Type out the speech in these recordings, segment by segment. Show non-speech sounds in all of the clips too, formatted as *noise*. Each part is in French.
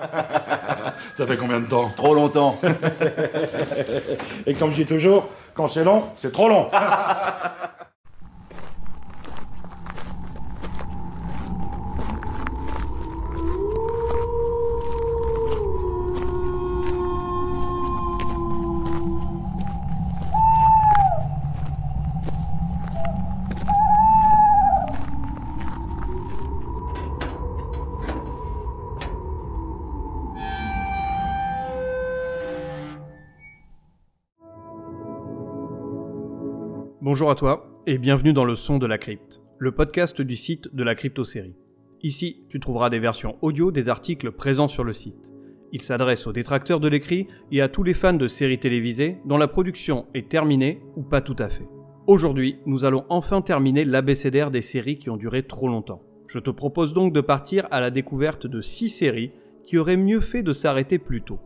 *laughs* Ça fait combien de temps? Trop longtemps. *laughs* Et comme je dis toujours, quand c'est long, c'est trop long. *laughs* Bonjour à toi et bienvenue dans le son de la crypte, le podcast du site de la crypto-série. Ici, tu trouveras des versions audio des articles présents sur le site. Il s'adresse aux détracteurs de l'écrit et à tous les fans de séries télévisées dont la production est terminée ou pas tout à fait. Aujourd'hui, nous allons enfin terminer l'abécédaire des séries qui ont duré trop longtemps. Je te propose donc de partir à la découverte de 6 séries qui auraient mieux fait de s'arrêter plus tôt.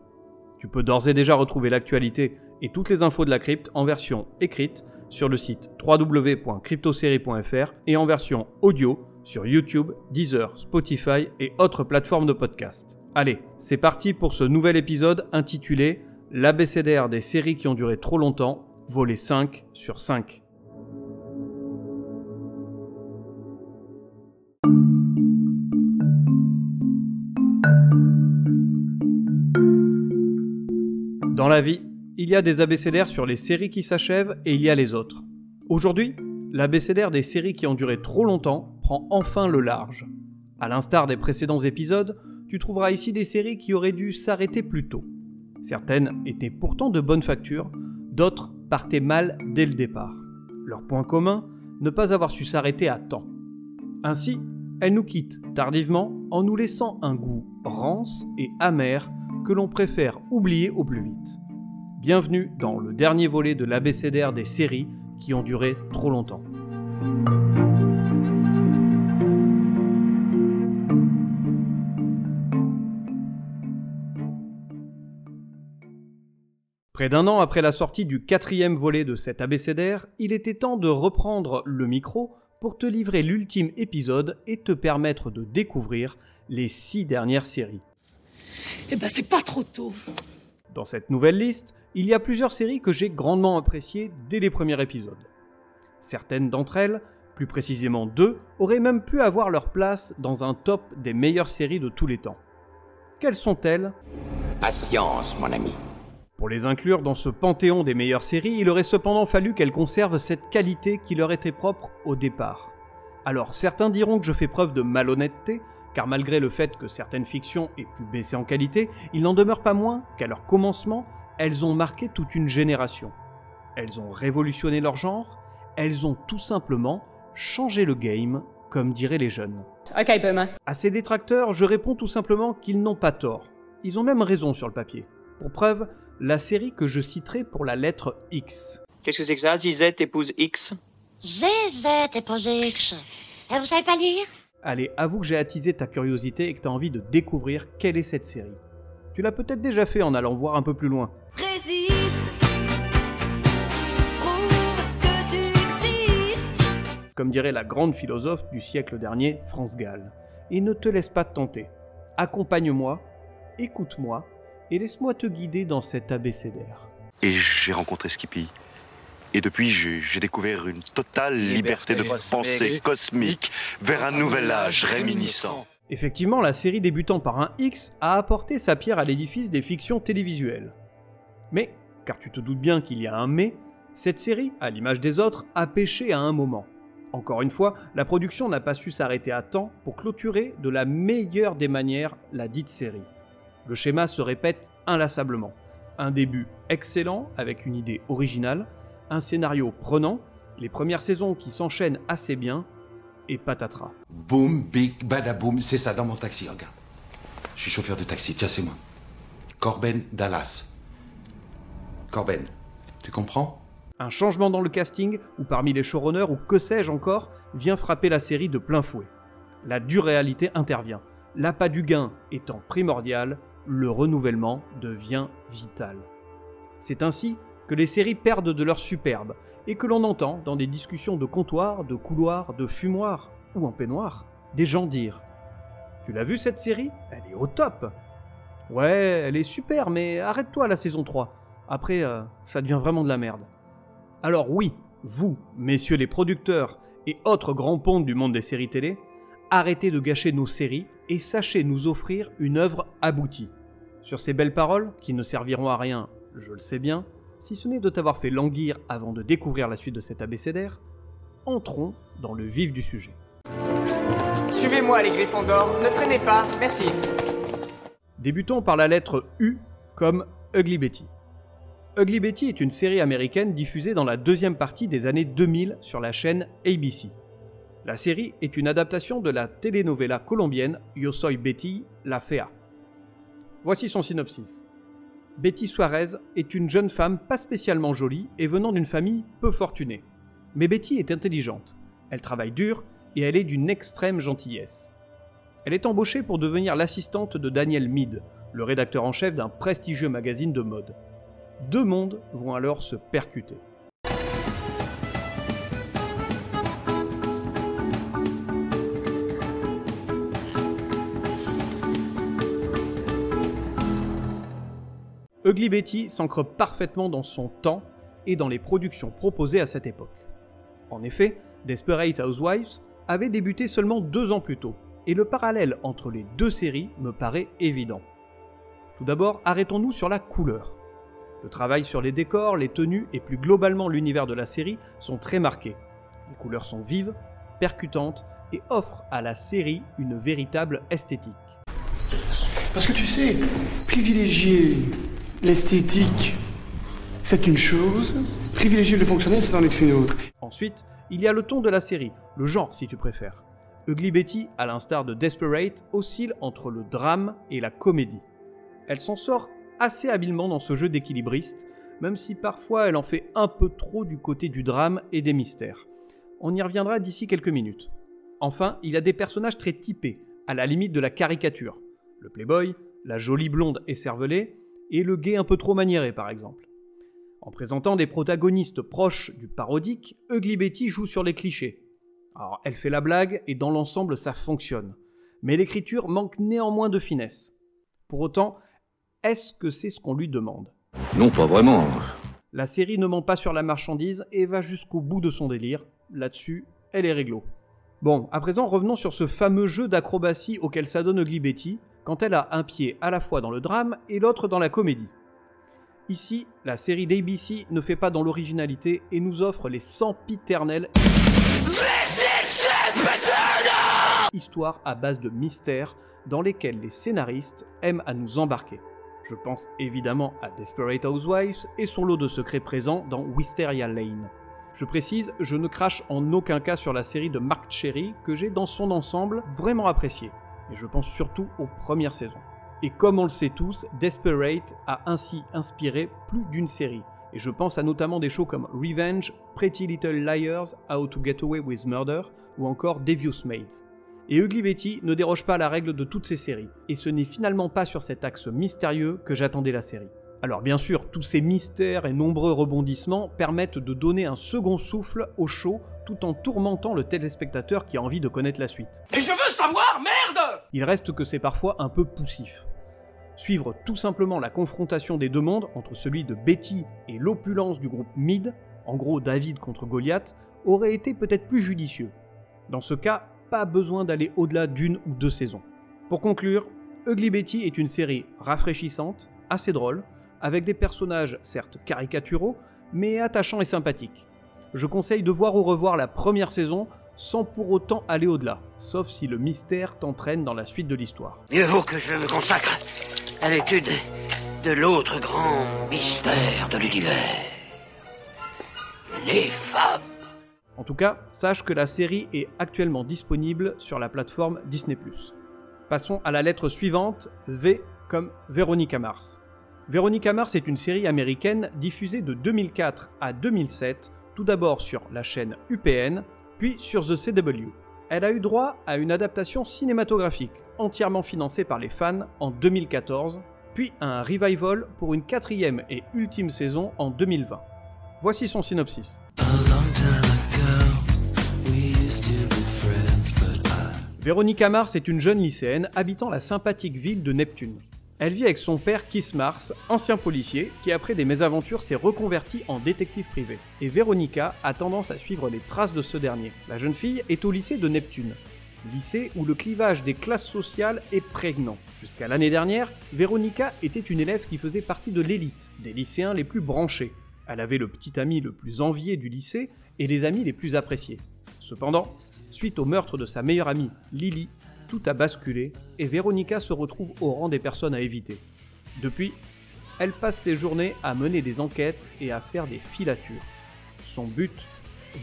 Tu peux d'ores et déjà retrouver l'actualité et toutes les infos de la crypte en version écrite sur le site www.cryptosérie.fr et en version audio sur YouTube, Deezer, Spotify et autres plateformes de podcast. Allez, c'est parti pour ce nouvel épisode intitulé L'abécédaire des séries qui ont duré trop longtemps, volet 5 sur 5. Dans la vie, il y a des abécédaires sur les séries qui s'achèvent et il y a les autres. Aujourd'hui, l'abécédaire des séries qui ont duré trop longtemps prend enfin le large. À l'instar des précédents épisodes, tu trouveras ici des séries qui auraient dû s'arrêter plus tôt. Certaines étaient pourtant de bonne facture, d'autres partaient mal dès le départ. Leur point commun, ne pas avoir su s'arrêter à temps. Ainsi, elles nous quittent tardivement en nous laissant un goût rance et amer que l'on préfère oublier au plus vite. Bienvenue dans le dernier volet de l'abécédaire des séries qui ont duré trop longtemps. Près d'un an après la sortie du quatrième volet de cet abécédaire, il était temps de reprendre le micro pour te livrer l'ultime épisode et te permettre de découvrir les six dernières séries. Eh ben c'est pas trop tôt. Dans cette nouvelle liste, il y a plusieurs séries que j'ai grandement appréciées dès les premiers épisodes. Certaines d'entre elles, plus précisément deux, auraient même pu avoir leur place dans un top des meilleures séries de tous les temps. Quelles sont-elles? Patience, mon ami. Pour les inclure dans ce panthéon des meilleures séries, il aurait cependant fallu qu'elles conservent cette qualité qui leur était propre au départ. Alors certains diront que je fais preuve de malhonnêteté, car malgré le fait que certaines fictions aient pu baisser en qualité, il n'en demeure pas moins qu'à leur commencement, elles ont marqué toute une génération. Elles ont révolutionné leur genre, elles ont tout simplement changé le game, comme diraient les jeunes. Ok, boomer. À ces détracteurs, je réponds tout simplement qu'ils n'ont pas tort. Ils ont même raison sur le papier. Pour preuve, la série que je citerai pour la lettre X. Qu'est-ce que c'est que ça Zizette épouse X? Zézette épouse X. Et vous savez pas lire? Allez, avoue que j'ai attisé ta curiosité et que tu as envie de découvrir quelle est cette série. Tu l'as peut-être déjà fait en allant voir un peu plus loin. Résiste. Prouve que tu existes. Comme dirait la grande philosophe du siècle dernier, France Gall. Et ne te laisse pas te tenter. Accompagne-moi, écoute-moi, et laisse-moi te guider dans cet abécédaire. Et j'ai rencontré Skippy. Et depuis, j'ai j'ai découvert une totale liberté, Liberté de cosmique. pensée cosmique vers un nouvel âge réminiscent. Effectivement, la série débutant par un X a apporté sa pierre à l'édifice des fictions télévisuelles. Mais, car tu te doutes bien qu'il y a un mais, cette série, à l'image des autres, a péché à un moment. Encore une fois, la production n'a pas su s'arrêter à temps pour clôturer de la meilleure des manières la dite série. Le schéma se répète inlassablement. Un début excellent avec une idée originale, un scénario prenant, les premières saisons qui s'enchaînent assez bien, et patatras. Boum, big, badaboum, c'est ça dans mon taxi, regarde. Je suis chauffeur de taxi, tiens, c'est moi. Corben Dallas. Corben, tu comprends? Un changement dans le casting, ou parmi les showrunners, ou que sais-je encore, vient frapper la série de plein fouet. La dure réalité intervient. L'appât du gain étant primordial, le renouvellement devient vital. C'est ainsi que les séries perdent de leur superbe, et que l'on entend dans des discussions de comptoir, de couloir, de fumoir, ou en peignoir, des gens dire Tu l'as vu cette série? Elle est au top Ouais, elle est super, mais arrête-toi à la saison 3. Après, euh, ça devient vraiment de la merde. Alors oui, vous, messieurs les producteurs et autres grands pontes du monde des séries télé, arrêtez de gâcher nos séries et sachez nous offrir une œuvre aboutie. Sur ces belles paroles, qui ne serviront à rien, je le sais bien, si ce n'est de t'avoir fait languir avant de découvrir la suite de cet abécédaire, entrons dans le vif du sujet. Suivez-moi les griffons d'or, ne traînez pas, merci. Débutons par la lettre U comme Ugly Betty. Ugly Betty est une série américaine diffusée dans la deuxième partie des années 2000 sur la chaîne ABC. La série est une adaptation de la telenovela colombienne Yo Soy Betty, la Fea. Voici son synopsis. Betty Suarez est une jeune femme pas spécialement jolie et venant d'une famille peu fortunée. Mais Betty est intelligente, elle travaille dur et elle est d'une extrême gentillesse. Elle est embauchée pour devenir l'assistante de Daniel Mead, le rédacteur en chef d'un prestigieux magazine de mode. Deux mondes vont alors se percuter. Ugly Betty s'ancre parfaitement dans son temps et dans les productions proposées à cette époque. En effet, Desperate Housewives avait débuté seulement deux ans plus tôt, et le parallèle entre les deux séries me paraît évident. Tout d'abord, arrêtons-nous sur la couleur. Le travail sur les décors, les tenues et plus globalement l'univers de la série sont très marqués. Les couleurs sont vives, percutantes et offrent à la série une véritable esthétique. Parce que tu sais, privilégier l'esthétique, c'est une chose, privilégier le fonctionnel, c'est en est une autre. Ensuite, il y a le ton de la série, le genre si tu préfères. Ugly Betty, à l'instar de Desperate, oscille entre le drame et la comédie. Elle s'en sort assez habilement dans ce jeu d'équilibriste, même si parfois elle en fait un peu trop du côté du drame et des mystères. On y reviendra d'ici quelques minutes. Enfin, il a des personnages très typés, à la limite de la caricature. Le playboy, la jolie blonde écervelée, et le gay un peu trop maniéré par exemple. En présentant des protagonistes proches du parodique, Ugly Betty joue sur les clichés. Alors, elle fait la blague et dans l'ensemble ça fonctionne. Mais l'écriture manque néanmoins de finesse. Pour autant, est-ce que c'est ce qu'on lui demande? Non, pas vraiment. La série ne ment pas sur la marchandise et va jusqu'au bout de son délire. Là-dessus, elle est réglo. Bon, à présent, revenons sur ce fameux jeu d'acrobatie auquel s'adonne Ugly Betty, quand elle a un pied à la fois dans le drame et l'autre dans la comédie. Ici, la série d'ABC ne fait pas dans l'originalité et nous offre les sempiternels histoires à base de mystères dans lesquels les scénaristes aiment à nous embarquer. Je pense évidemment à Desperate Housewives et son lot de secrets présents dans Wisteria Lane. Je précise, je ne crache en aucun cas sur la série de Mark Cherry que j'ai dans son ensemble vraiment appréciée, et je pense surtout aux premières saisons. Et comme on le sait tous, Desperate a ainsi inspiré plus d'une série, et je pense à notamment des shows comme Revenge, Pretty Little Liars, How to Get Away with Murder, ou encore Devious Maids. Et Ugly Betty ne déroge pas à la règle de toutes ces séries, et ce n'est finalement pas sur cet axe mystérieux que j'attendais la série. Alors bien sûr, tous ces mystères et nombreux rebondissements permettent de donner un second souffle au show tout en tourmentant le téléspectateur qui a envie de connaître la suite. Et je veux savoir, merde Il reste que c'est parfois un peu poussif. Suivre tout simplement la confrontation des deux mondes entre celui de Betty et l'opulence du groupe Mid, en gros David contre Goliath, aurait été peut-être plus judicieux. Dans ce cas, pas besoin d'aller au-delà d'une ou deux saisons. Pour conclure, Ugly Betty est une série rafraîchissante, assez drôle, avec des personnages certes caricaturaux, mais attachants et sympathiques. Je conseille de voir ou revoir la première saison sans pour autant aller au-delà, sauf si le mystère t'entraîne dans la suite de l'histoire. Mieux vaut que je me consacre à l'étude de l'autre grand mystère de l'univers. Les femmes. En tout cas, sache que la série est actuellement disponible sur la plateforme Disney+. Passons à la lettre suivante, V comme Véronica Mars. Véronica Mars est une série américaine diffusée de 2004 à 2007, tout d'abord sur la chaîne UPN, puis sur The CW. Elle a eu droit à une adaptation cinématographique entièrement financée par les fans en 2014, puis à un revival pour une quatrième et ultime saison en 2020. Voici son synopsis. Véronica Mars est une jeune lycéenne habitant la sympathique ville de Neptune. Elle vit avec son père Kiss Mars, ancien policier, qui après des mésaventures s'est reconverti en détective privé. Et Véronica a tendance à suivre les traces de ce dernier. La jeune fille est au lycée de Neptune. Lycée où le clivage des classes sociales est prégnant. Jusqu'à l'année dernière, Véronica était une élève qui faisait partie de l'élite, des lycéens les plus branchés. Elle avait le petit ami le plus envié du lycée et les amis les plus appréciés. Cependant, suite au meurtre de sa meilleure amie, Lily, tout a basculé et Véronica se retrouve au rang des personnes à éviter. Depuis, elle passe ses journées à mener des enquêtes et à faire des filatures. Son but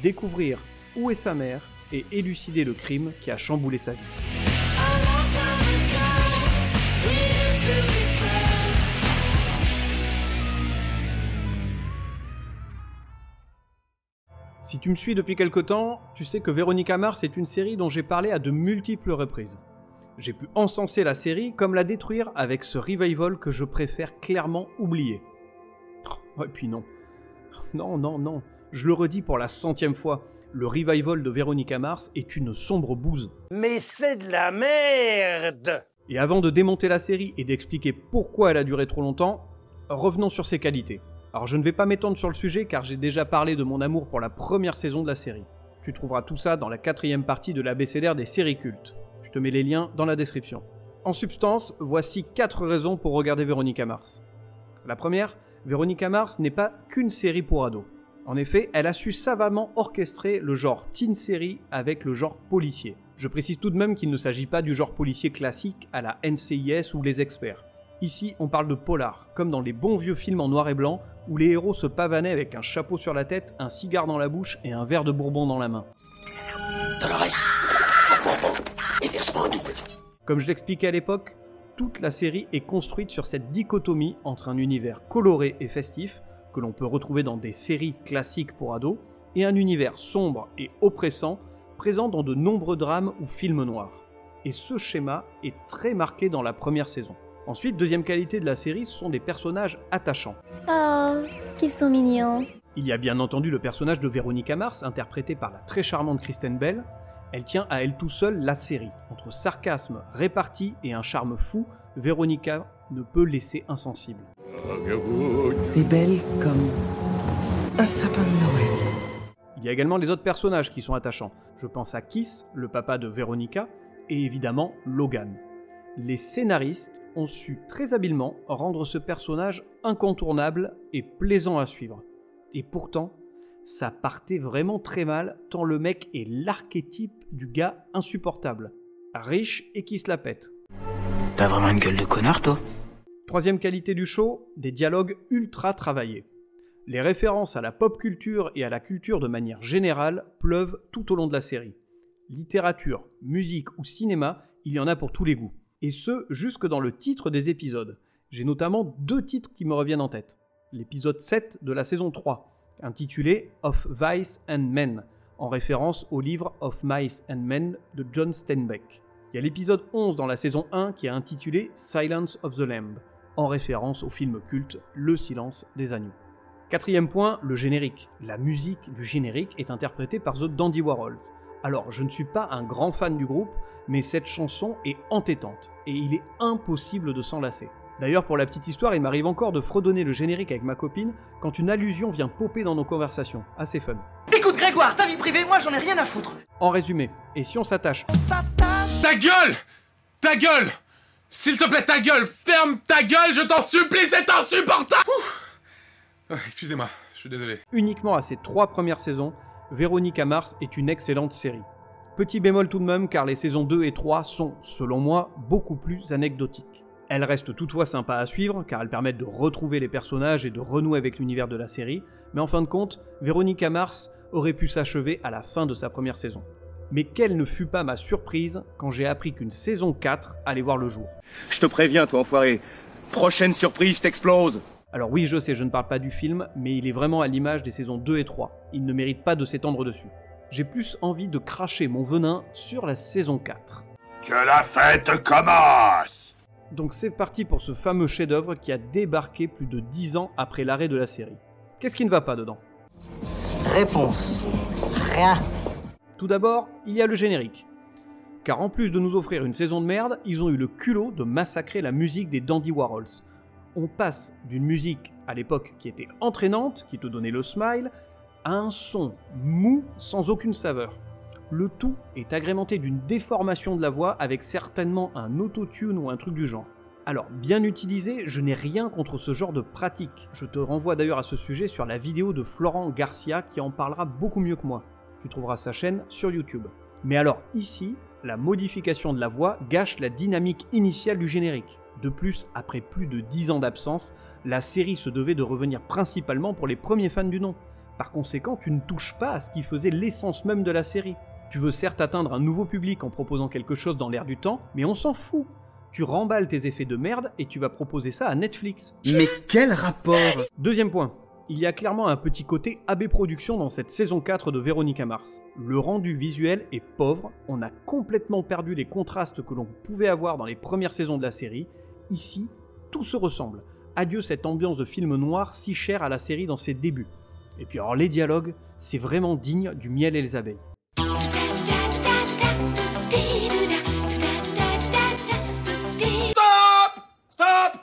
Découvrir où est sa mère et élucider le crime qui a chamboulé sa vie. Si tu me suis depuis quelque temps, tu sais que Véronica Mars est une série dont j'ai parlé à de multiples reprises. J'ai pu encenser la série comme la détruire avec ce revival que je préfère clairement oublier. Oh, et puis non. Non, non, non. Je le redis pour la centième fois. Le revival de Véronica Mars est une sombre bouse. Mais c'est de la merde Et avant de démonter la série et d'expliquer pourquoi elle a duré trop longtemps, revenons sur ses qualités. Alors je ne vais pas m'étendre sur le sujet car j'ai déjà parlé de mon amour pour la première saison de la série. Tu trouveras tout ça dans la quatrième partie de l'abécédaire des séries cultes. Je te mets les liens dans la description. En substance, voici 4 raisons pour regarder Véronica Mars. La première, Véronica Mars n'est pas qu'une série pour ados. En effet, elle a su savamment orchestrer le genre teen série avec le genre policier. Je précise tout de même qu'il ne s'agit pas du genre policier classique à la NCIS ou les experts. Ici, on parle de polar, comme dans les bons vieux films en noir et blanc où les héros se pavanaient avec un chapeau sur la tête, un cigare dans la bouche et un verre de bourbon dans la main. Dolores, Bourbon, et versement double. Comme je l'expliquais à l'époque, toute la série est construite sur cette dichotomie entre un univers coloré et festif, que l'on peut retrouver dans des séries classiques pour ados, et un univers sombre et oppressant, présent dans de nombreux drames ou films noirs. Et ce schéma est très marqué dans la première saison. Ensuite, deuxième qualité de la série, ce sont des personnages attachants. Oh, qui sont mignons. Il y a bien entendu le personnage de Véronica Mars, interprété par la très charmante Kristen Bell. Elle tient à elle tout seule la série. Entre sarcasme, répartie et un charme fou, Véronica ne peut laisser insensible. T'es belle comme un sapin de Noël. Il y a également les autres personnages qui sont attachants. Je pense à Kiss, le papa de Véronica, et évidemment Logan. Les scénaristes ont su très habilement rendre ce personnage incontournable et plaisant à suivre. Et pourtant, ça partait vraiment très mal tant le mec est l'archétype du gars insupportable. Riche et qui se la pète. T'as vraiment une gueule de connard, toi? Troisième qualité du show, des dialogues ultra travaillés. Les références à la pop culture et à la culture de manière générale pleuvent tout au long de la série. Littérature, musique ou cinéma, il y en a pour tous les goûts. Et ce, jusque dans le titre des épisodes. J'ai notamment deux titres qui me reviennent en tête. L'épisode 7 de la saison 3, intitulé Of Vice and Men, en référence au livre Of Mice and Men de John Steinbeck. Il y a l'épisode 11 dans la saison 1 qui est intitulé Silence of the Lamb, en référence au film culte Le silence des agneaux. Quatrième point, le générique. La musique du générique est interprétée par The Dandy Warhols. Alors, je ne suis pas un grand fan du groupe, mais cette chanson est entêtante, et il est impossible de s'en lasser. D'ailleurs, pour la petite histoire, il m'arrive encore de fredonner le générique avec ma copine quand une allusion vient popper dans nos conversations. Assez fun. Écoute Grégoire, ta vie privée, moi j'en ai rien à foutre. En résumé, et si on s'attache? Ta gueule Ta gueule S'il te plaît, ta gueule Ferme ta gueule, je t'en supplie, c'est insupportable Ouh. Ah, Excusez-moi, je suis désolé. uniquement à ces trois premières saisons, Véronica Mars est une excellente série. Petit bémol tout de même car les saisons 2 et 3 sont, selon moi, beaucoup plus anecdotiques. Elles restent toutefois sympas à suivre car elles permettent de retrouver les personnages et de renouer avec l'univers de la série, mais en fin de compte, Véronica Mars aurait pu s'achever à la fin de sa première saison. Mais quelle ne fut pas ma surprise quand j'ai appris qu'une saison 4 allait voir le jour. Je te préviens, toi enfoiré. Prochaine surprise, je t'explose. Alors oui, je sais, je ne parle pas du film, mais il est vraiment à l'image des saisons 2 et 3. Il ne mérite pas de s'étendre dessus. J'ai plus envie de cracher mon venin sur la saison 4. Que la fête commence Donc c'est parti pour ce fameux chef-d'œuvre qui a débarqué plus de 10 ans après l'arrêt de la série. Qu'est-ce qui ne va pas dedans? Réponse. Rien. Tout d'abord, il y a le générique. Car en plus de nous offrir une saison de merde, ils ont eu le culot de massacrer la musique des Dandy Warhols. On passe d'une musique à l'époque qui était entraînante, qui te donnait le smile, à un son mou sans aucune saveur. Le tout est agrémenté d'une déformation de la voix avec certainement un autotune ou un truc du genre. Alors, bien utilisé, je n'ai rien contre ce genre de pratique. Je te renvoie d'ailleurs à ce sujet sur la vidéo de Florent Garcia qui en parlera beaucoup mieux que moi. Tu trouveras sa chaîne sur YouTube. Mais alors ici, la modification de la voix gâche la dynamique initiale du générique. De plus, après plus de 10 ans d'absence, la série se devait de revenir principalement pour les premiers fans du nom. Par conséquent, tu ne touches pas à ce qui faisait l'essence même de la série. Tu veux certes atteindre un nouveau public en proposant quelque chose dans l'air du temps, mais on s'en fout. Tu remballes tes effets de merde et tu vas proposer ça à Netflix. Mais quel rapport? Deuxième point. Il y a clairement un petit côté AB Productions dans cette saison 4 de Véronica Mars. Le rendu visuel est pauvre, on a complètement perdu les contrastes que l'on pouvait avoir dans les premières saisons de la série. Ici, tout se ressemble. Adieu cette ambiance de film noir si chère à la série dans ses débuts. Et puis alors les dialogues, c'est vraiment digne du miel et les abeilles. Stop Stop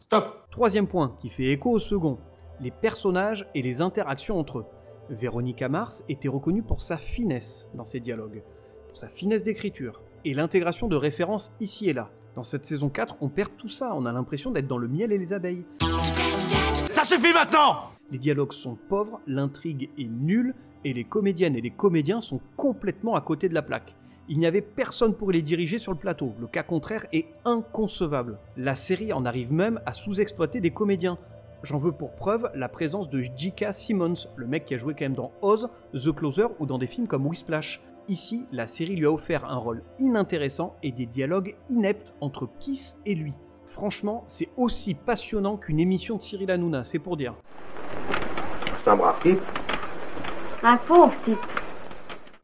Stop Troisième point, qui fait écho au second, les personnages et les interactions entre eux. Véronica Mars était reconnue pour sa finesse dans ses dialogues, pour sa finesse d'écriture, et l'intégration de références ici et là. Dans cette saison 4, on perd tout ça, on a l'impression d'être dans le miel et les abeilles. Ça suffit maintenant Les dialogues sont pauvres, l'intrigue est nulle, et les comédiennes et les comédiens sont complètement à côté de la plaque. Il n'y avait personne pour les diriger sur le plateau, le cas contraire est inconcevable. La série en arrive même à sous-exploiter des comédiens. J'en veux pour preuve la présence de J.K. Simmons, le mec qui a joué quand même dans Oz, The Closer ou dans des films comme Whisplash. Ici, la série lui a offert un rôle inintéressant et des dialogues ineptes entre Kiss et lui. Franchement, c'est aussi passionnant qu'une émission de Cyril Hanouna, c'est pour dire. C'est un brave type. Un pauvre type.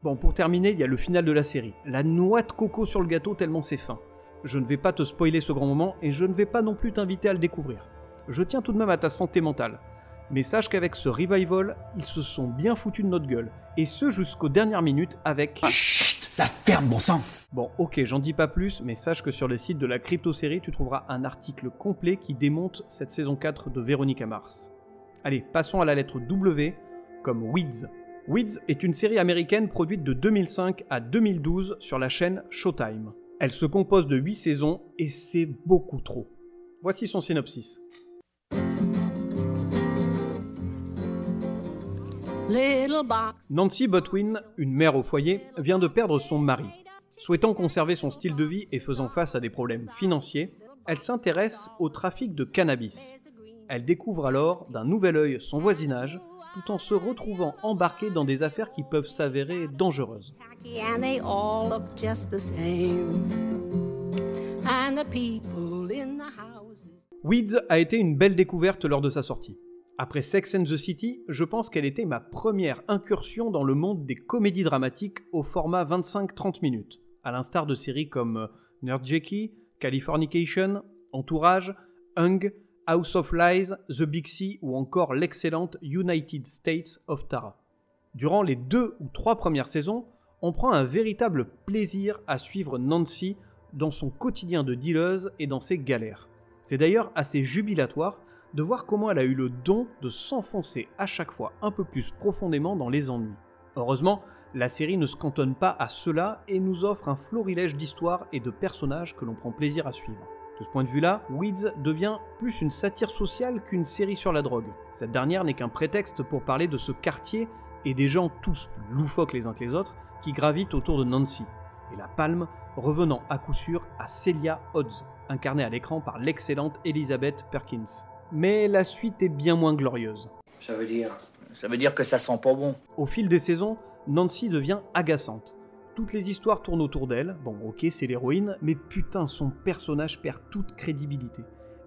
Bon, pour terminer, il y a le final de la série. La noix de coco sur le gâteau tellement c'est fin. Je ne vais pas te spoiler ce grand moment et je ne vais pas non plus t'inviter à le découvrir. Je tiens tout de même à ta santé mentale. Mais sache qu'avec ce revival, ils se sont bien foutus de notre gueule. Et ce jusqu'aux dernières minutes avec... Chut La ferme, bon sang Bon, ok, j'en dis pas plus, mais sache que sur le site de la crypto-série, tu trouveras un article complet qui démonte cette saison 4 de Véronica Mars. Allez, passons à la lettre W, comme Weeds. Weeds est une série américaine produite de 2005 à 2012 sur la chaîne Showtime. Elle se compose de 8 saisons et c'est beaucoup trop. Voici son synopsis. Nancy Botwin, une mère au foyer, vient de perdre son mari. Souhaitant conserver son style de vie et faisant face à des problèmes financiers, elle s'intéresse au trafic de cannabis. Elle découvre alors d'un nouvel œil son voisinage, tout en se retrouvant embarquée dans des affaires qui peuvent s'avérer dangereuses. Weeds a été une belle découverte lors de sa sortie. Après Sex and the City, je pense qu'elle était ma première incursion dans le monde des comédies dramatiques au format 25-30 minutes, à l'instar de séries comme Nerd Jackie, Californication, Entourage, Hung, House of Lies, The Big Sea ou encore l'excellente United States of Tara. Durant les deux ou trois premières saisons, on prend un véritable plaisir à suivre Nancy dans son quotidien de dealeuse et dans ses galères. C'est d'ailleurs assez jubilatoire de voir comment elle a eu le don de s'enfoncer à chaque fois un peu plus profondément dans les ennuis. Heureusement, la série ne se cantonne pas à cela et nous offre un florilège d'histoires et de personnages que l'on prend plaisir à suivre. De ce point de vue-là, Weeds devient plus une satire sociale qu'une série sur la drogue. Cette dernière n'est qu'un prétexte pour parler de ce quartier et des gens tous plus loufoques les uns que les autres qui gravitent autour de Nancy. Et la palme revenant à coup sûr à Celia Hodges, incarnée à l'écran par l'excellente Elizabeth Perkins. Mais la suite est bien moins glorieuse. Ça veut dire Ça veut dire que ça sent pas bon. Au fil des saisons, Nancy devient agaçante. Toutes les histoires tournent autour d'elle, bon ok c'est l'héroïne, mais putain son personnage perd toute crédibilité.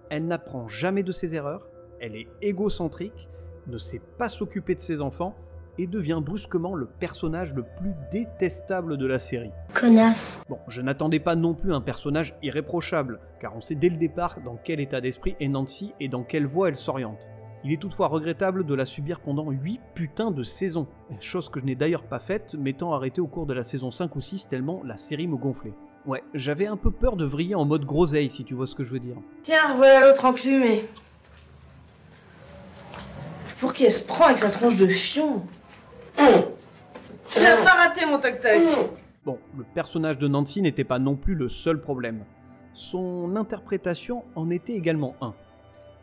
Elle n'apprend jamais de ses erreurs, elle est égocentrique, ne sait pas s'occuper de ses enfants, et devient brusquement le personnage le plus détestable de la série. Connasse. Bon, je n'attendais pas non plus un personnage irréprochable, car on sait dès le départ dans quel état d'esprit est Nancy et dans quelle voie elle s'oriente. Il est toutefois regrettable de la subir pendant 8 putains de saisons, chose que je n'ai d'ailleurs pas faite, m'étant arrêté au cours de la saison 5 ou 6 tellement la série me gonflait. Ouais, j'avais un peu peur de vriller en mode groseille si tu vois ce que je veux dire. Tiens, voilà l'autre enclumé. Pour qui elle se prend avec sa tronche de fion? Tu l'as pas raté mon tac-tac Bon, le personnage de Nancy n'était pas non plus le seul problème. Son interprétation en était également un.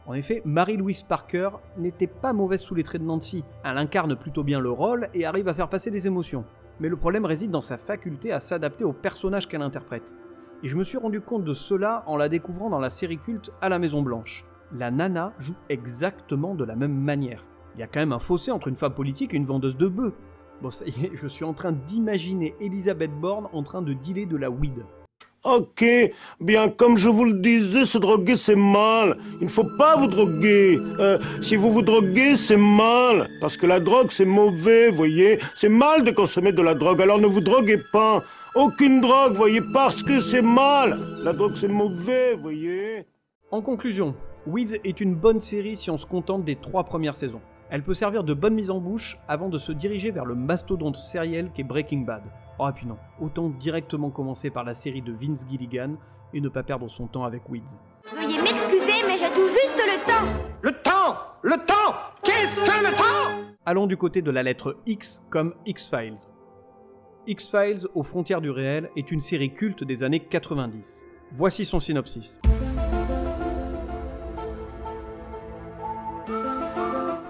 En effet, Marie-Louise Parker n'était pas mauvaise sous les traits de Nancy. Elle incarne plutôt bien le rôle et arrive à faire passer des émotions. Mais le problème réside dans sa faculté à s'adapter au personnage qu'elle interprète. Et je me suis rendu compte de cela en la découvrant dans la série culte À la Maison Blanche. La nana joue exactement de la même manière. Il y a quand même un fossé entre une femme politique et une vendeuse de bœufs. Bon, ça y est, je suis en train d'imaginer Elisabeth Borne en train de dealer de la weed. Ok, bien comme je vous le disais, se droguer c'est mal. Il ne faut pas vous droguer. Euh, si vous vous droguez, c'est mal. Parce que la drogue c'est mauvais, voyez. C'est mal de consommer de la drogue, alors ne vous droguez pas. Aucune drogue, voyez, parce que c'est mal. La drogue c'est mauvais, voyez. En conclusion, Weeds est une bonne série si on se contente des trois premières saisons. Elle peut servir de bonne mise en bouche avant de se diriger vers le mastodonte sériel qu'est Breaking Bad. Oh et puis non, autant directement commencer par la série de Vince Gilligan et ne pas perdre son temps avec Weeds. Veuillez m'excuser, mais j'ai tout juste le temps. Le temps Le temps Qu'est-ce que le temps Allons du côté de la lettre X comme X-Files. X-Files aux frontières du réel est une série culte des années 90. Voici son synopsis.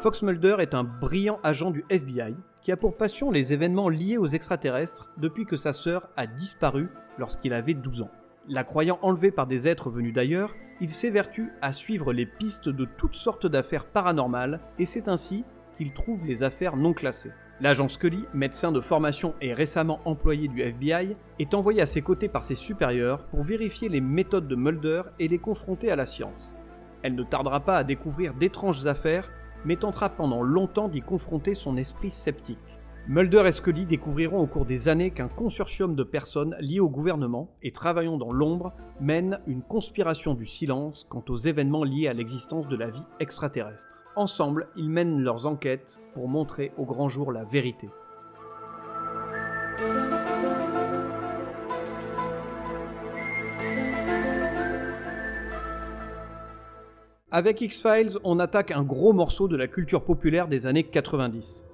Fox Mulder est un brillant agent du FBI qui a pour passion les événements liés aux extraterrestres depuis que sa sœur a disparu lorsqu'il avait 12 ans. La croyant enlevée par des êtres venus d'ailleurs, il s'évertue à suivre les pistes de toutes sortes d'affaires paranormales et c'est ainsi qu'il trouve les affaires non classées. L'agent Scully, médecin de formation et récemment employé du FBI, est envoyé à ses côtés par ses supérieurs pour vérifier les méthodes de Mulder et les confronter à la science. Elle ne tardera pas à découvrir d'étranges affaires mais tentera pendant longtemps d'y confronter son esprit sceptique. Mulder et Scully découvriront au cours des années qu'un consortium de personnes liées au gouvernement et travaillant dans l'ombre mène une conspiration du silence quant aux événements liés à l'existence de la vie extraterrestre. Ensemble, ils mènent leurs enquêtes pour montrer au grand jour la vérité. Avec X-Files, on attaque un gros morceau de la culture populaire des années 90.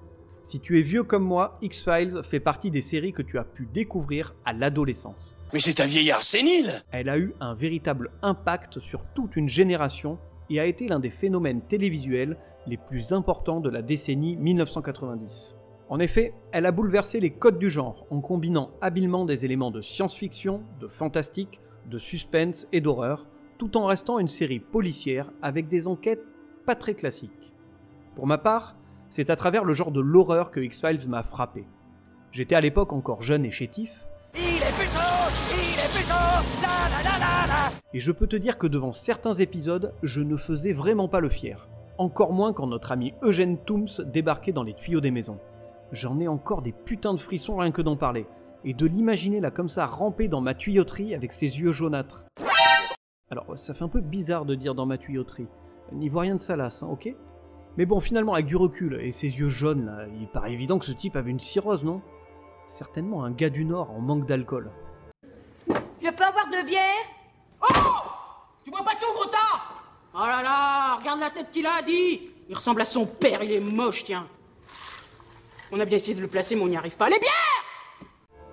Si tu es vieux comme moi, X-Files fait partie des séries que tu as pu découvrir à l'adolescence. Mais c'est un vieillard sénile Elle a eu un véritable impact sur toute une génération et a été l'un des phénomènes télévisuels les plus importants de la décennie 1990. En effet, elle a bouleversé les codes du genre en combinant habilement des éléments de science-fiction, de fantastique, de suspense et d'horreur, tout en restant une série policière avec des enquêtes pas très classiques. Pour ma part, c'est à travers le genre de l'horreur que X-Files m'a frappé. J'étais à l'époque encore jeune et chétif, Il est puissant Il est puissant La la la la la et je peux te dire que devant certains épisodes, je ne faisais vraiment pas le fier. Encore moins quand notre ami Eugène Tooms débarquait dans les tuyaux des maisons. J'en ai encore des putains de frissons rien que d'en parler. Et de l'imaginer là comme ça ramper dans ma tuyauterie avec ses yeux jaunâtres. Alors, ça fait un peu bizarre de dire dans ma tuyauterie. N'y voit rien de salace, hein, ok? Mais bon, finalement, avec du recul et ses yeux jaunes, là, il paraît évident que ce type avait une cirrhose, non? Certainement un gars du Nord en manque d'alcool. Je peux avoir de bière Tu bois pas tout, gros Oh là là, regarde la tête qu'il a, dit Il ressemble à son père, il est moche, tiens. On a bien essayé de le placer, mais on n'y arrive pas. Les bières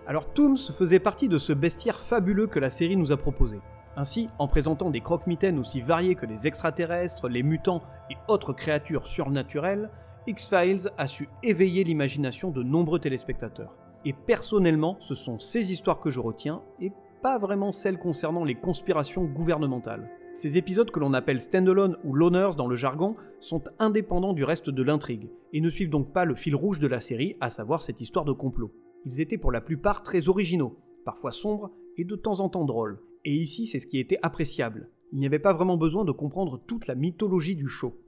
Alors Tooms faisait partie de ce bestiaire fabuleux que la série nous a proposé. Ainsi, en présentant des croque-mitaines aussi variés que les extraterrestres, les mutants et autres créatures surnaturelles, X-Files a su éveiller l'imagination de nombreux téléspectateurs. Et personnellement, ce sont ces histoires que je retiens, et pas vraiment celles concernant les conspirations gouvernementales. Ces épisodes que l'on appelle standalone ou loners dans le jargon sont indépendants du reste de l'intrigue, et ne suivent donc pas le fil rouge de la série, à savoir cette histoire de complot. Ils étaient pour la plupart très originaux, parfois sombres et de temps en temps drôles. Et ici, c'est ce qui était appréciable. Il n'y avait pas vraiment besoin de comprendre toute la mythologie du show.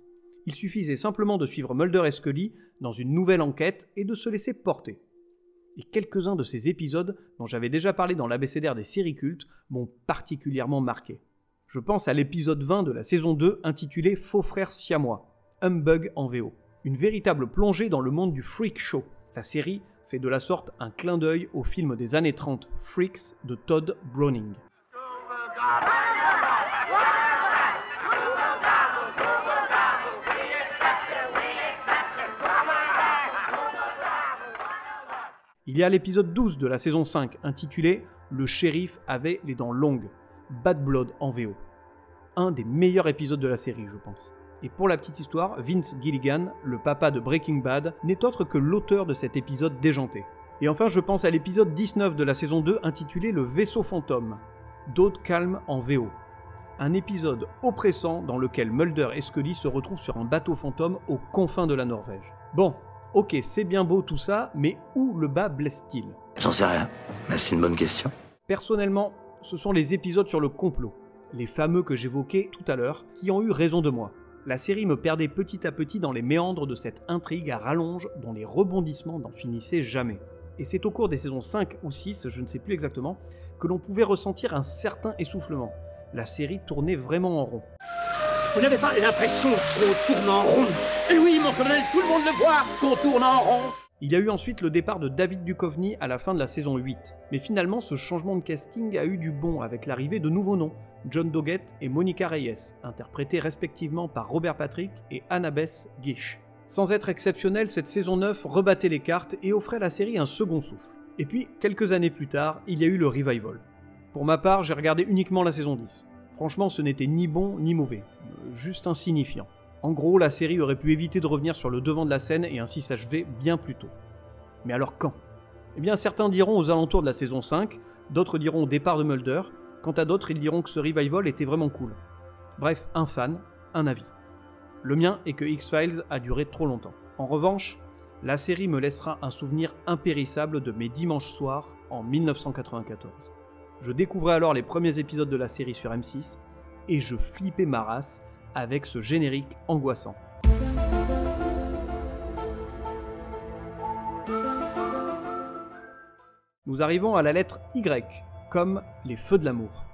Il suffisait simplement de suivre Mulder et Scully dans une nouvelle enquête et de se laisser porter. Et quelques-uns de ces épisodes, dont j'avais déjà parlé dans l'abécédaire des séries cultes, m'ont particulièrement marqué. Je pense à l'épisode 20 de la saison 2 intitulé Faux frères siamois. Humbug en VO. Une véritable plongée dans le monde du freak show. La série fait de la sorte un clin d'œil au film des années 30 Freaks de Todd Browning. Il y a l'épisode 12 de la saison 5 intitulé Le shérif avait les dents longues, Bad Blood en VO. Un des meilleurs épisodes de la série, je pense. Et pour la petite histoire, Vince Gilligan, le papa de Breaking Bad, n'est autre que l'auteur de cet épisode déjanté. Et enfin, je pense à l'épisode 19 de la saison 2 intitulé Le vaisseau fantôme, D'autres calme en VO. Un épisode oppressant dans lequel Mulder et Scully se retrouvent sur un bateau fantôme aux confins de la Norvège. Bon, ok, c'est bien beau tout ça, mais où le bas blesse-t-il? J'en sais rien, mais c'est une bonne question. Personnellement, ce sont les épisodes sur le complot, les fameux que j'évoquais tout à l'heure, qui ont eu raison de moi. La série me perdait petit à petit dans les méandres de cette intrigue à rallonge dont les rebondissements n'en finissaient jamais. Et c'est au cours des saisons 5 ou 6, je ne sais plus exactement, que l'on pouvait ressentir un certain essoufflement. La série tournait vraiment en rond. Vous n'avez pas l'impression qu'on tourne en rond? Et oui, mon colonel, tout le monde le voit, qu'on tourne en rond Il y a eu ensuite le départ de David Duchovny à la fin de la saison 8. Mais finalement, ce changement de casting a eu du bon avec l'arrivée de nouveaux noms. John Doggett et Monica Reyes, interprétés respectivement par Robert Patrick et Annabeth Gish. Sans être exceptionnel, cette saison 9 rebattait les cartes et offrait à la série un second souffle. Et puis, quelques années plus tard, il y a eu le revival. Pour ma part, j'ai regardé uniquement la saison 10. Franchement, ce n'était ni bon ni mauvais, euh, juste insignifiant. En gros, la série aurait pu éviter de revenir sur le devant de la scène et ainsi s'achever bien plus tôt. Mais alors quand? Eh bien, certains diront aux alentours de la saison 5, d'autres diront au départ de Mulder, quant à d'autres, ils diront que ce revival était vraiment cool. Bref, un fan, un avis. Le mien est que X-Files a duré trop longtemps. En revanche, la série me laissera un souvenir impérissable de mes dimanches soirs en 1994. Je découvrais alors les premiers épisodes de la série sur M6 et je flippais ma race avec ce générique angoissant. Nous arrivons à la lettre Y, comme les Feux de l'amour.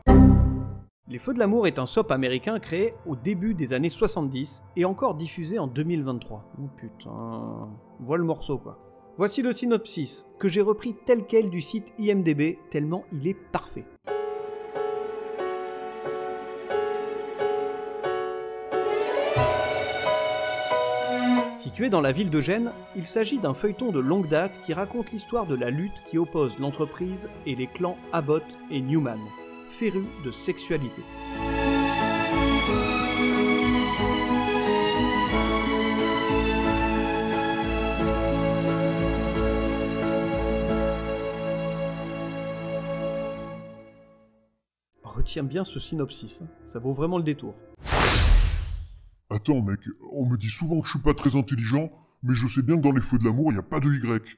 Les Feux de l'amour est un soap américain créé au début des années 70 et encore diffusé en 2023. Oh putain, vois le morceau quoi. Voici le synopsis, que j'ai repris tel quel du site IMDB, tellement il est parfait. Situé dans la ville de Gênes, il s'agit d'un feuilleton de longue date qui raconte l'histoire de la lutte qui oppose l'entreprise et les clans Abbott et Newman, férus de sexualité. Retiens bien ce synopsis, hein. ça vaut vraiment le détour. Attends, mec, on me dit souvent que je suis pas très intelligent, mais je sais bien que dans les feux de l'amour, il n'y a pas de Y.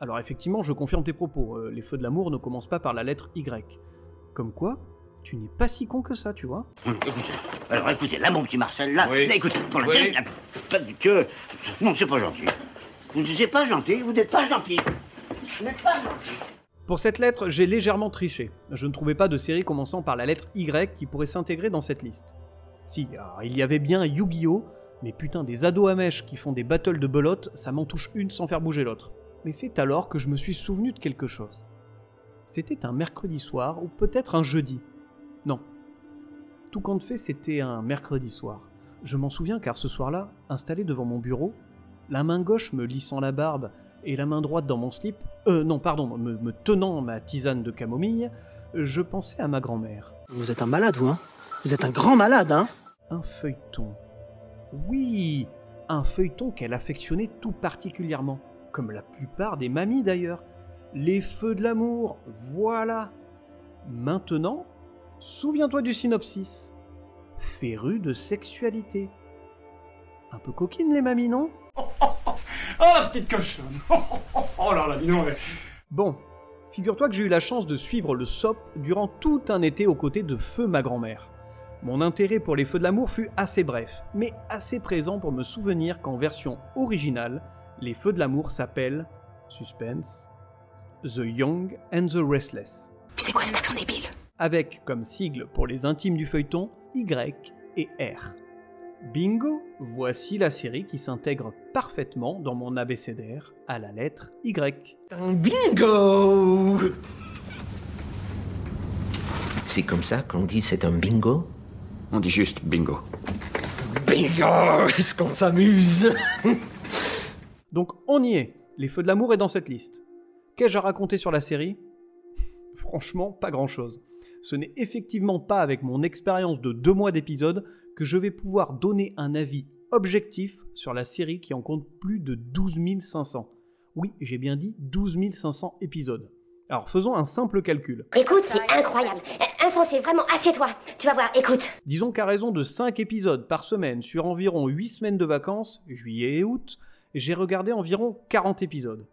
Alors effectivement, je confirme tes propos, euh, les feux de l'amour ne commencent pas par la lettre Y. Comme quoi, tu n'es pas si con que ça, tu vois. Écoutez, alors écoutez, là, mon petit Marcel, là, Oui. là, écoutez, pour la Oui. que... Non, c'est pas gentil. Vous n'êtes pas gentil, vous n'êtes pas gentil. Vous n'êtes pas gentil. Pour cette lettre, j'ai légèrement triché. Je ne trouvais pas de série commençant par la lettre Y qui pourrait s'intégrer dans cette liste. Si, alors, il y avait bien Yu-Gi-Oh! Mais putain, des ados à mèche qui font des battles de belote, ça m'en touche une sans faire bouger l'autre. Mais c'est alors que je me suis souvenu de quelque chose. C'était un mercredi soir, ou peut-être un jeudi. Non. Tout compte fait, c'était un mercredi soir. Je m'en souviens car ce soir-là, installé devant mon bureau, la main gauche me lissant la barbe et la main droite dans mon slip, euh, non, pardon, me, me tenant ma tisane de camomille, je pensais à ma grand-mère. Vous êtes un malade, vous, hein? Vous êtes un grand malade, hein? Un feuilleton. Oui, un feuilleton qu'elle affectionnait tout particulièrement, comme la plupart des mamies d'ailleurs. Les feux de l'amour, voilà. Maintenant, souviens-toi du synopsis. Féru de sexualité. Un peu coquine les mamies, non? *laughs* Oh, la petite cochonne *laughs* Oh là là, dis donc. Bon, figure-toi que j'ai eu la chance de suivre le SOP durant tout un été aux côtés de Feu ma grand-mère. Mon intérêt pour les feux de l'amour fut assez bref, mais assez présent pour me souvenir qu'en version originale, les feux de l'amour s'appellent Suspense, The Young and the Restless. C'est quoi cet accent débile? Avec comme sigle pour les intimes du feuilleton Y et R. Bingo, voici la série qui s'intègre parfaitement dans mon abécédaire à la lettre Y. Bingo C'est comme ça qu'on dit c'est un bingo? On dit juste bingo. Bingo Est-ce qu'on s'amuse? Donc on y est, Les Feux de l'amour est dans cette liste. Qu'ai-je à raconter sur la série? *laughs* Franchement, pas grand-chose. Ce n'est effectivement pas avec mon expérience de deux mois d'épisode que je vais pouvoir donner un avis objectif sur la série qui en compte plus de 12 500. Oui, j'ai bien dit 12 500 épisodes. Alors faisons un simple calcul. Écoute, c'est incroyable. Insensé, vraiment, assieds-toi. Tu vas voir, écoute. Disons qu'à raison de 5 épisodes par semaine sur environ 8 semaines de vacances, juillet et août, j'ai regardé environ 40 épisodes.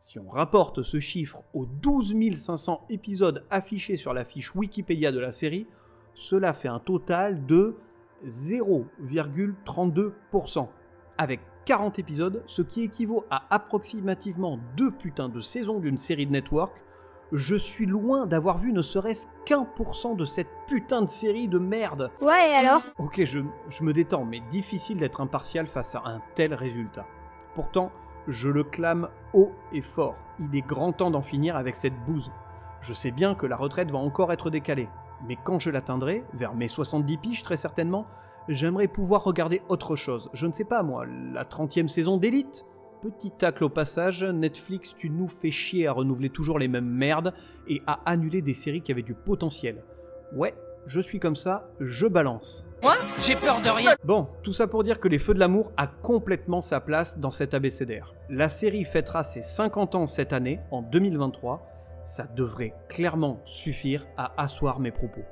Si on rapporte ce chiffre aux 12 500 épisodes affichés sur la fiche Wikipédia de la série, cela fait un total de 0,32%. Avec 40 épisodes, ce qui équivaut à approximativement deux putains de saisons d'une série de network, je suis loin d'avoir vu ne serait-ce qu'un pour cent de cette putain de série de merde. Ouais, et alors? Ok, je, je me détends, mais difficile d'être impartial face à un tel résultat. Pourtant, je le clame haut et fort. Il est grand temps d'en finir avec cette bouse. Je sais bien que la retraite va encore être décalée, mais quand je l'atteindrai, vers mes 70 piges très certainement, j'aimerais pouvoir regarder autre chose. Je ne sais pas moi, la 30e saison d'élite? Petit tacle au passage, Netflix, tu nous fais chier à renouveler toujours les mêmes merdes et à annuler des séries qui avaient du potentiel. Ouais, je suis comme ça, je balance. Moi, j'ai peur de rien. Bon, tout ça pour dire que Les Feux de l'amour a complètement sa place dans cet abécédaire. La série fêtera ses 50 ans cette année, en 2023. Ça devrait clairement suffire à asseoir mes propos.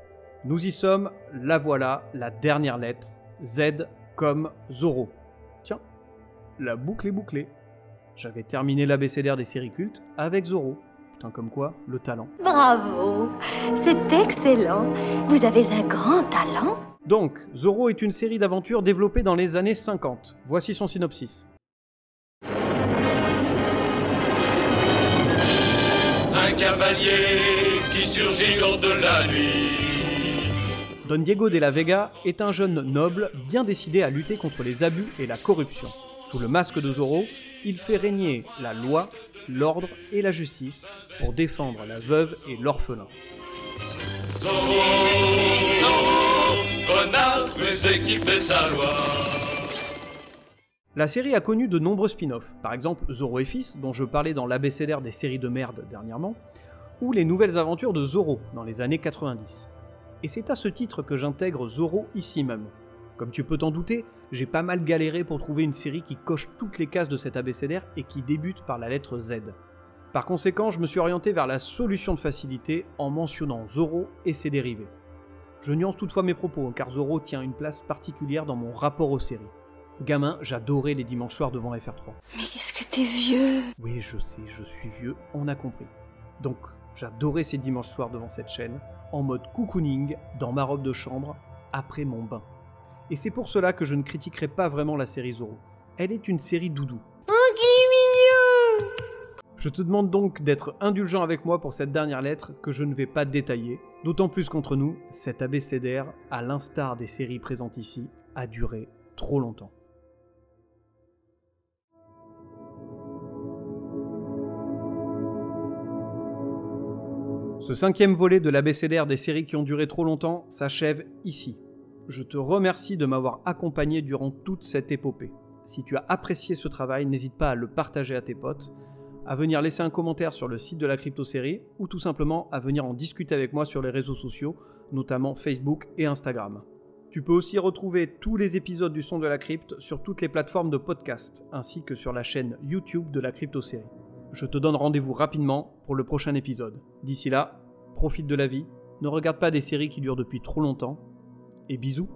Nous y sommes, la voilà, la dernière lettre, Z comme Zoro. Tiens, la boucle est bouclée. J'avais terminé l'abécédaire des séries cultes avec Zoro. Putain, comme quoi, le talent. Bravo C'est excellent. Vous avez un grand talent. Donc, Zoro est une série d'aventures développée dans les années 50. Voici son synopsis. Un cavalier qui surgit lors de la nuit. Don Diego de la Vega est un jeune noble bien décidé à lutter contre les abus et la corruption. Sous le masque de Zoro, il fait régner la loi, l'ordre et la justice pour défendre la veuve et l'orphelin. La série a connu de nombreux spin-offs, par exemple Zoro et Fils, dont je parlais dans l'abécédaire des séries de merde dernièrement, ou les nouvelles aventures de Zoro dans les années 90. Et c'est à ce titre que j'intègre Zoro ici même. Comme tu peux t'en douter, j'ai pas mal galéré pour trouver une série qui coche toutes les cases de cet abécédaire et qui débute par la lettre Z. Par conséquent, je me suis orienté vers la solution de facilité en mentionnant Zoro et ses dérivés. Je nuance toutefois mes propos, hein, car Zoro tient une place particulière dans mon rapport aux séries. Gamin, j'adorais les dimanches soirs devant FR3. Mais qu'est-ce que t'es vieux? Oui, je sais, je suis vieux, on a compris. Donc, j'adorais ces dimanches soirs devant cette chaîne, en mode cocooning, dans ma robe de chambre, après mon bain. Et c'est pour cela que je ne critiquerai pas vraiment la série Zoro. Elle est une série doudou. Oh, mignon Je te demande donc d'être indulgent avec moi pour cette dernière lettre que je ne vais pas détailler, d'autant plus qu'entre nous, cet abécédaire, à l'instar des séries présentes ici, a duré trop longtemps. Ce cinquième volet de l'abécédaire des séries qui ont duré trop longtemps s'achève ici. Je te remercie de m'avoir accompagné durant toute cette épopée. Si tu as apprécié ce travail, n'hésite pas à le partager à tes potes, à venir laisser un commentaire sur le site de la crypto-série ou tout simplement à venir en discuter avec moi sur les réseaux sociaux, notamment Facebook et Instagram. Tu peux aussi retrouver tous les épisodes du son de la crypte sur toutes les plateformes de podcast, ainsi que sur la chaîne YouTube de la crypto-série. Je te donne rendez-vous rapidement pour le prochain épisode. D'ici là, profite de la vie, ne regarde pas des séries qui durent depuis trop longtemps, et bisous